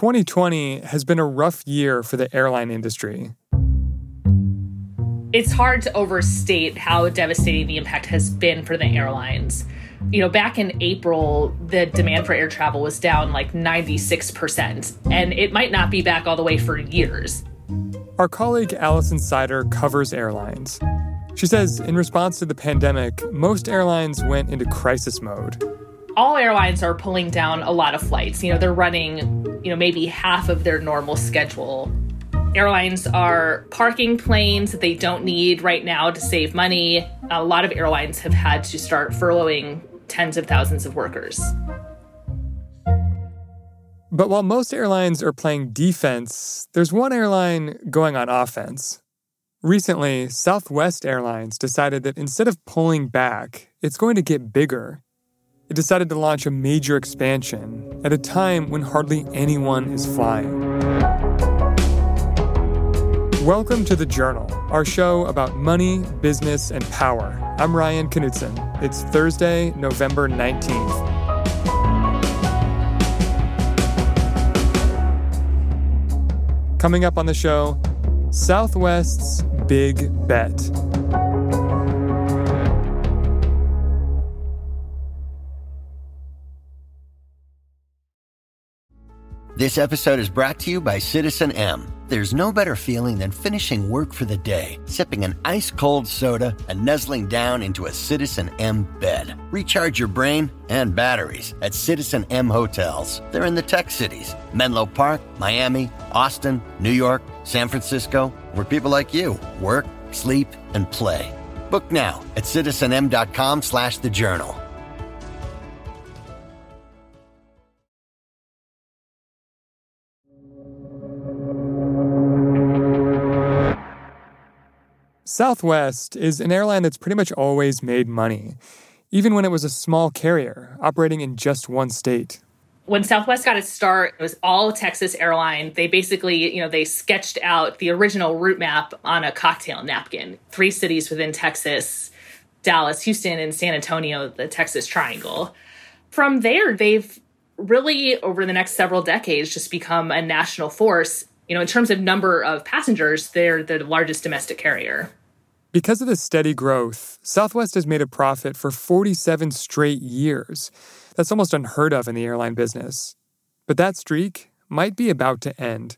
2020 has been a rough year for the airline industry. It's hard to overstate how devastating the impact has been for the airlines. You know, back in April, the demand for air travel was down like 96%, and it might not be back all the way for years. Our colleague Alison Sider covers airlines. She says in response to the pandemic, most airlines went into crisis mode. All airlines are pulling down a lot of flights. You know, they're running, you know, maybe half of their normal schedule. Airlines are parking planes that they don't need right now to save money. A lot of airlines have had to start furloughing tens of thousands of workers. But while most airlines are playing defense, there's one airline going on offense. Recently, Southwest Airlines decided that instead of pulling back, it's going to get bigger. It decided to launch a major expansion at a time when hardly anyone is flying. Welcome to The Journal, our show about money, business, and power. I'm Ryan Knutson. It's Thursday, November 19th. Coming up on the show, Southwest's big bet. This episode is brought to you by Citizen M. There's no better feeling than finishing work for the day, sipping an ice cold soda, and nuzzling down into a Citizen M bed. Recharge your brain and batteries at Citizen M hotels. They're in the tech cities Menlo Park, Miami, Austin, New York, San Francisco, where people like you work, sleep, and play. Book now at citizenm.com slash the journal. Southwest is an airline that's pretty much always made money, even when it was a small carrier operating in just one state. When Southwest got its start, it was all Texas airline. They basically, you know, they sketched out the original route map on a cocktail napkin. Three cities within Texas, Dallas, Houston, and San Antonio, the Texas Triangle. From there, they've really over the next several decades just become a national force. You know, in terms of number of passengers, they're the largest domestic carrier. Because of the steady growth, Southwest has made a profit for 47 straight years. That's almost unheard of in the airline business. But that streak might be about to end.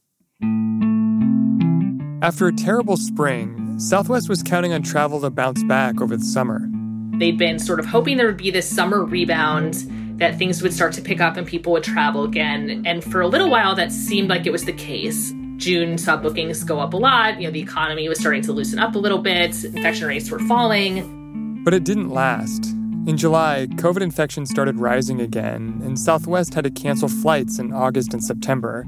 After a terrible spring, Southwest was counting on travel to bounce back over the summer. They'd been sort of hoping there would be this summer rebound, that things would start to pick up and people would travel again. And for a little while, that seemed like it was the case. June saw bookings go up a lot. You know, the economy was starting to loosen up a little bit. Infection rates were falling. But it didn't last. In July, COVID infections started rising again, and Southwest had to cancel flights in August and September.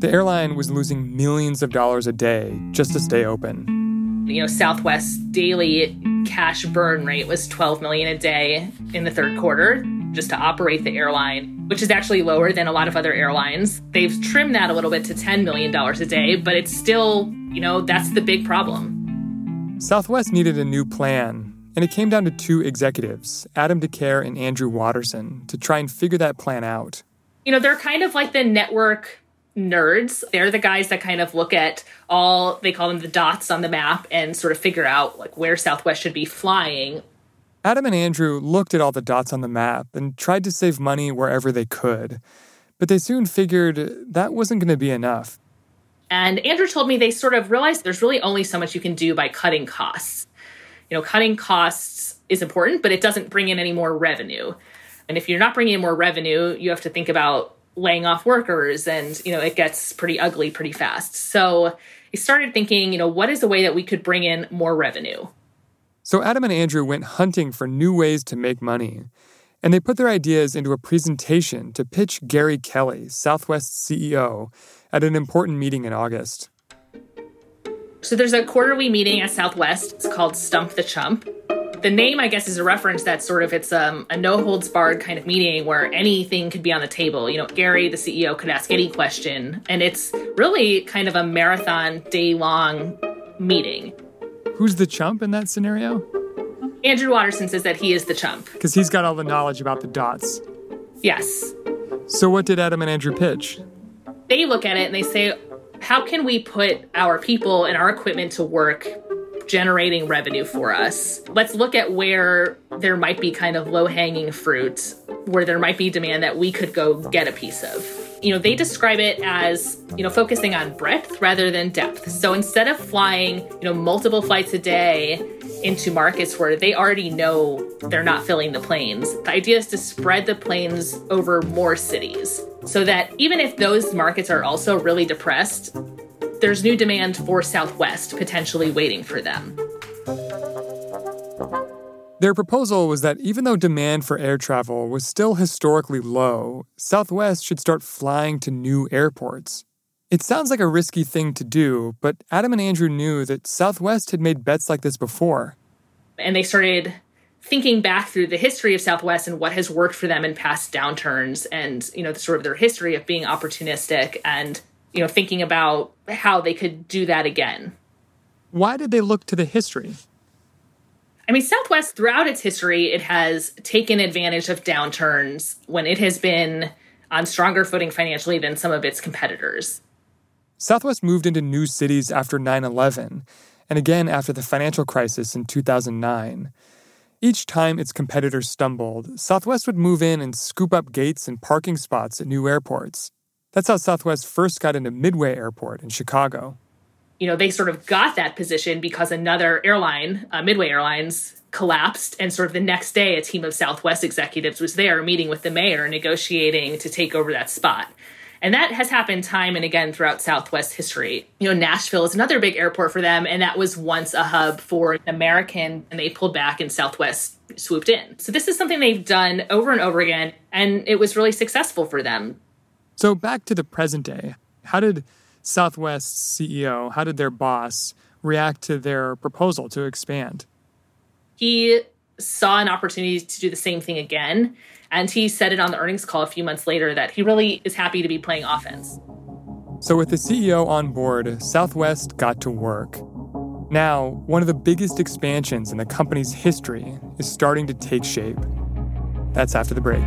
The airline was losing millions of dollars a day just to stay open. You know, Southwest's daily cash burn rate was 12 million a day in the third quarter just to operate the airline which is actually lower than a lot of other airlines. They've trimmed that a little bit to $10 million a day, but it's still, you know, that's the big problem. Southwest needed a new plan, and it came down to two executives, Adam Decaire and Andrew Watterson, to try and figure that plan out. You know, they're kind of like the network nerds. They're the guys that kind of look at all, they call them the dots on the map and sort of figure out like where Southwest should be flying Adam and Andrew looked at all the dots on the map and tried to save money wherever they could. But they soon figured that wasn't going to be enough. And Andrew told me they sort of realized there's really only so much you can do by cutting costs. You know, cutting costs is important, but it doesn't bring in any more revenue. And if you're not bringing in more revenue, you have to think about laying off workers and, you know, it gets pretty ugly pretty fast. So he started thinking, you know, what is the way that we could bring in more revenue? So Adam and Andrew went hunting for new ways to make money. And they put their ideas into a presentation to pitch Gary Kelly, Southwest CEO, at an important meeting in August. So there's a quarterly meeting at Southwest. It's called Stump the Chump. The name, I guess, is a reference that sort of it's um, a no holds barred kind of meeting where anything could be on the table. You know, Gary, the CEO, could ask any question, and it's really kind of a marathon day long meeting. Who's the chump in that scenario? Andrew Watterson says that he is the chump. Because he's got all the knowledge about the dots. Yes. So, what did Adam and Andrew pitch? They look at it and they say, how can we put our people and our equipment to work generating revenue for us? Let's look at where there might be kind of low hanging fruit, where there might be demand that we could go get a piece of you know, they describe it as, you know, focusing on breadth rather than depth. So instead of flying, you know, multiple flights a day into markets where they already know they're not filling the planes, the idea is to spread the planes over more cities so that even if those markets are also really depressed, there's new demand for Southwest potentially waiting for them. Their proposal was that even though demand for air travel was still historically low, Southwest should start flying to new airports. It sounds like a risky thing to do, but Adam and Andrew knew that Southwest had made bets like this before. And they started thinking back through the history of Southwest and what has worked for them in past downturns and, you know, the sort of their history of being opportunistic and, you know, thinking about how they could do that again. Why did they look to the history? I mean, Southwest, throughout its history, it has taken advantage of downturns when it has been on stronger footing financially than some of its competitors. Southwest moved into new cities after 9 11, and again after the financial crisis in 2009. Each time its competitors stumbled, Southwest would move in and scoop up gates and parking spots at new airports. That's how Southwest first got into Midway Airport in Chicago you know, they sort of got that position because another airline, uh, Midway Airlines, collapsed. And sort of the next day, a team of Southwest executives was there meeting with the mayor, negotiating to take over that spot. And that has happened time and again throughout Southwest history. You know, Nashville is another big airport for them, and that was once a hub for American, and they pulled back and Southwest swooped in. So this is something they've done over and over again, and it was really successful for them. So back to the present day. How did Southwest's CEO, how did their boss react to their proposal to expand? He saw an opportunity to do the same thing again. And he said it on the earnings call a few months later that he really is happy to be playing offense. So, with the CEO on board, Southwest got to work. Now, one of the biggest expansions in the company's history is starting to take shape. That's after the break.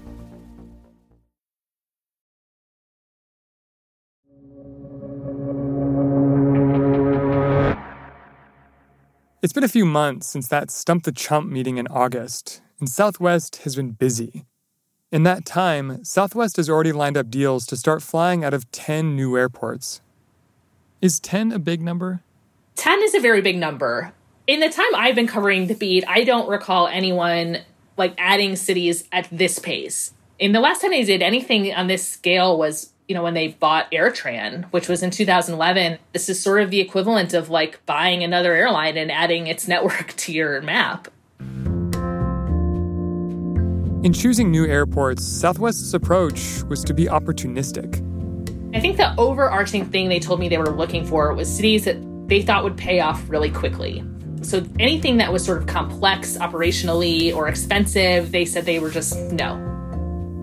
It's been a few months since that Stump the Chump meeting in August, and Southwest has been busy. In that time, Southwest has already lined up deals to start flying out of 10 new airports. Is 10 a big number? 10 is a very big number. In the time I've been covering the beat, I don't recall anyone like adding cities at this pace. In the last time they did anything on this scale was you know, when they bought AirTran, which was in 2011, this is sort of the equivalent of like buying another airline and adding its network to your map. In choosing new airports, Southwest's approach was to be opportunistic. I think the overarching thing they told me they were looking for was cities that they thought would pay off really quickly. So anything that was sort of complex operationally or expensive, they said they were just no.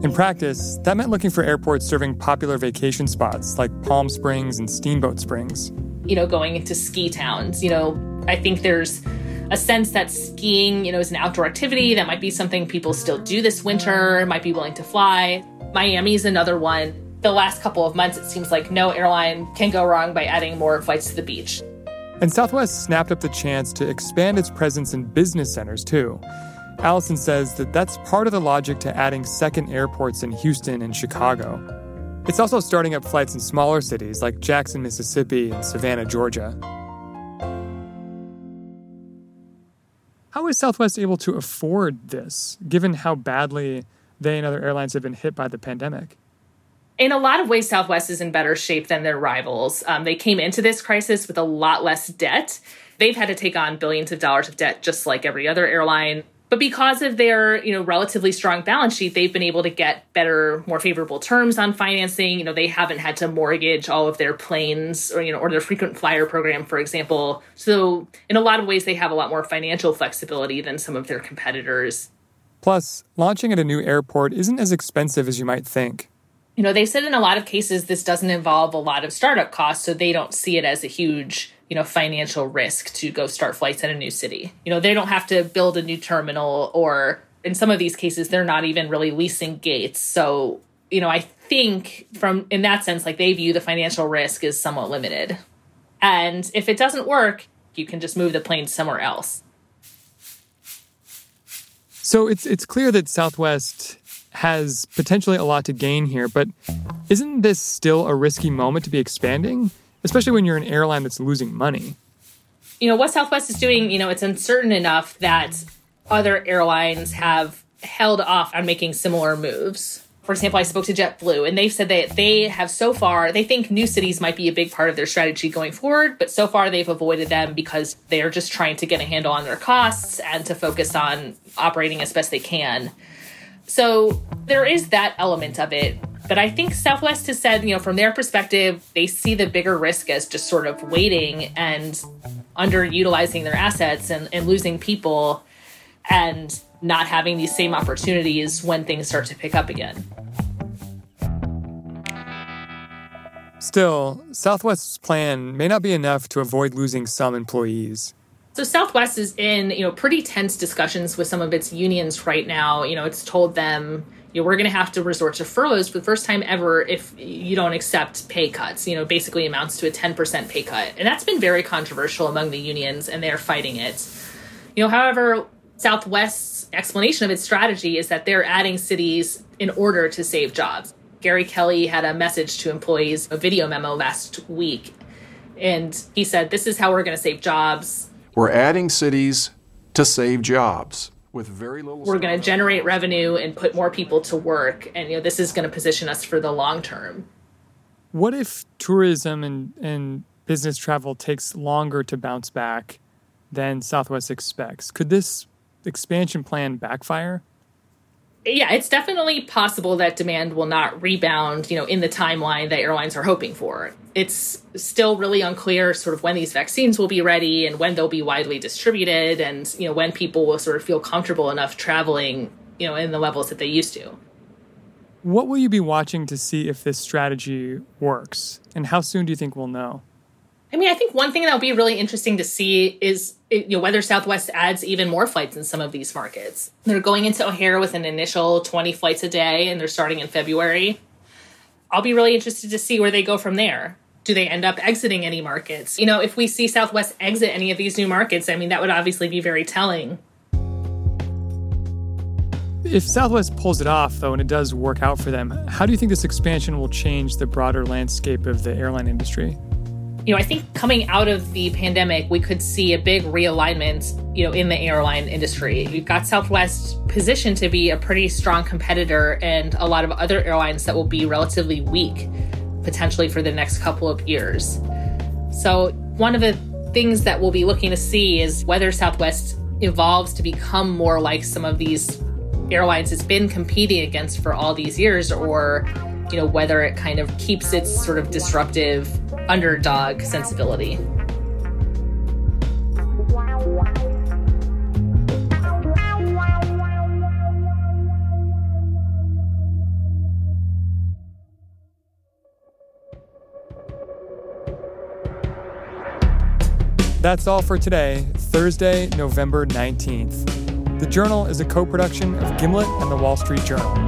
In practice, that meant looking for airports serving popular vacation spots like Palm Springs and Steamboat Springs. You know, going into ski towns. You know, I think there's a sense that skiing, you know, is an outdoor activity that might be something people still do this winter, might be willing to fly. Miami is another one. The last couple of months, it seems like no airline can go wrong by adding more flights to the beach. And Southwest snapped up the chance to expand its presence in business centers too. Alison says that that's part of the logic to adding second airports in Houston and Chicago. It's also starting up flights in smaller cities like Jackson, Mississippi, and Savannah, Georgia. How is Southwest able to afford this, given how badly they and other airlines have been hit by the pandemic? in a lot of ways, Southwest is in better shape than their rivals. Um, they came into this crisis with a lot less debt. They've had to take on billions of dollars of debt just like every other airline. But because of their, you know, relatively strong balance sheet, they've been able to get better, more favorable terms on financing. You know, they haven't had to mortgage all of their planes or, you know, or their frequent flyer program, for example. So in a lot of ways, they have a lot more financial flexibility than some of their competitors. Plus, launching at a new airport isn't as expensive as you might think. You know, they said in a lot of cases this doesn't involve a lot of startup costs, so they don't see it as a huge you know financial risk to go start flights in a new city. You know they don't have to build a new terminal or in some of these cases they're not even really leasing gates. So you know i think from in that sense like they view the financial risk is somewhat limited. And if it doesn't work you can just move the plane somewhere else. So it's it's clear that southwest has potentially a lot to gain here but isn't this still a risky moment to be expanding especially when you're an airline that's losing money. You know, what Southwest is doing, you know, it's uncertain enough that other airlines have held off on making similar moves. For example, I spoke to JetBlue and they've said that they have so far, they think new cities might be a big part of their strategy going forward, but so far they've avoided them because they are just trying to get a handle on their costs and to focus on operating as best they can. So there is that element of it. But I think Southwest has said, you know, from their perspective, they see the bigger risk as just sort of waiting and underutilizing their assets and, and losing people and not having these same opportunities when things start to pick up again. Still, Southwest's plan may not be enough to avoid losing some employees. So Southwest is in, you know, pretty tense discussions with some of its unions right now. You know, it's told them you know, we're going to have to resort to furloughs for the first time ever if you don't accept pay cuts. You know, basically amounts to a 10% pay cut. And that's been very controversial among the unions, and they're fighting it. You know, however, Southwest's explanation of its strategy is that they're adding cities in order to save jobs. Gary Kelly had a message to employees, a video memo last week, and he said, This is how we're going to save jobs. We're adding cities to save jobs with very little we're going to generate revenue and put more people to work and you know this is going to position us for the long term. What if tourism and, and business travel takes longer to bounce back than southwest expects? Could this expansion plan backfire yeah, it's definitely possible that demand will not rebound, you know, in the timeline that airlines are hoping for. It's still really unclear sort of when these vaccines will be ready and when they'll be widely distributed and, you know, when people will sort of feel comfortable enough traveling, you know, in the levels that they used to. What will you be watching to see if this strategy works? And how soon do you think we'll know? I mean, I think one thing that will be really interesting to see is you know whether Southwest adds even more flights in some of these markets. They're going into O'Hare with an initial 20 flights a day and they're starting in February. I'll be really interested to see where they go from there. Do they end up exiting any markets? You know, if we see Southwest exit any of these new markets, I mean, that would obviously be very telling. If Southwest pulls it off, though, and it does work out for them, how do you think this expansion will change the broader landscape of the airline industry? You know, I think coming out of the pandemic, we could see a big realignment, you know, in the airline industry. We've got Southwest positioned to be a pretty strong competitor and a lot of other airlines that will be relatively weak potentially for the next couple of years. So, one of the things that we'll be looking to see is whether Southwest evolves to become more like some of these airlines it's been competing against for all these years or you know whether it kind of keeps its sort of disruptive underdog sensibility. That's all for today, Thursday, November 19th. The Journal is a co production of Gimlet and the Wall Street Journal.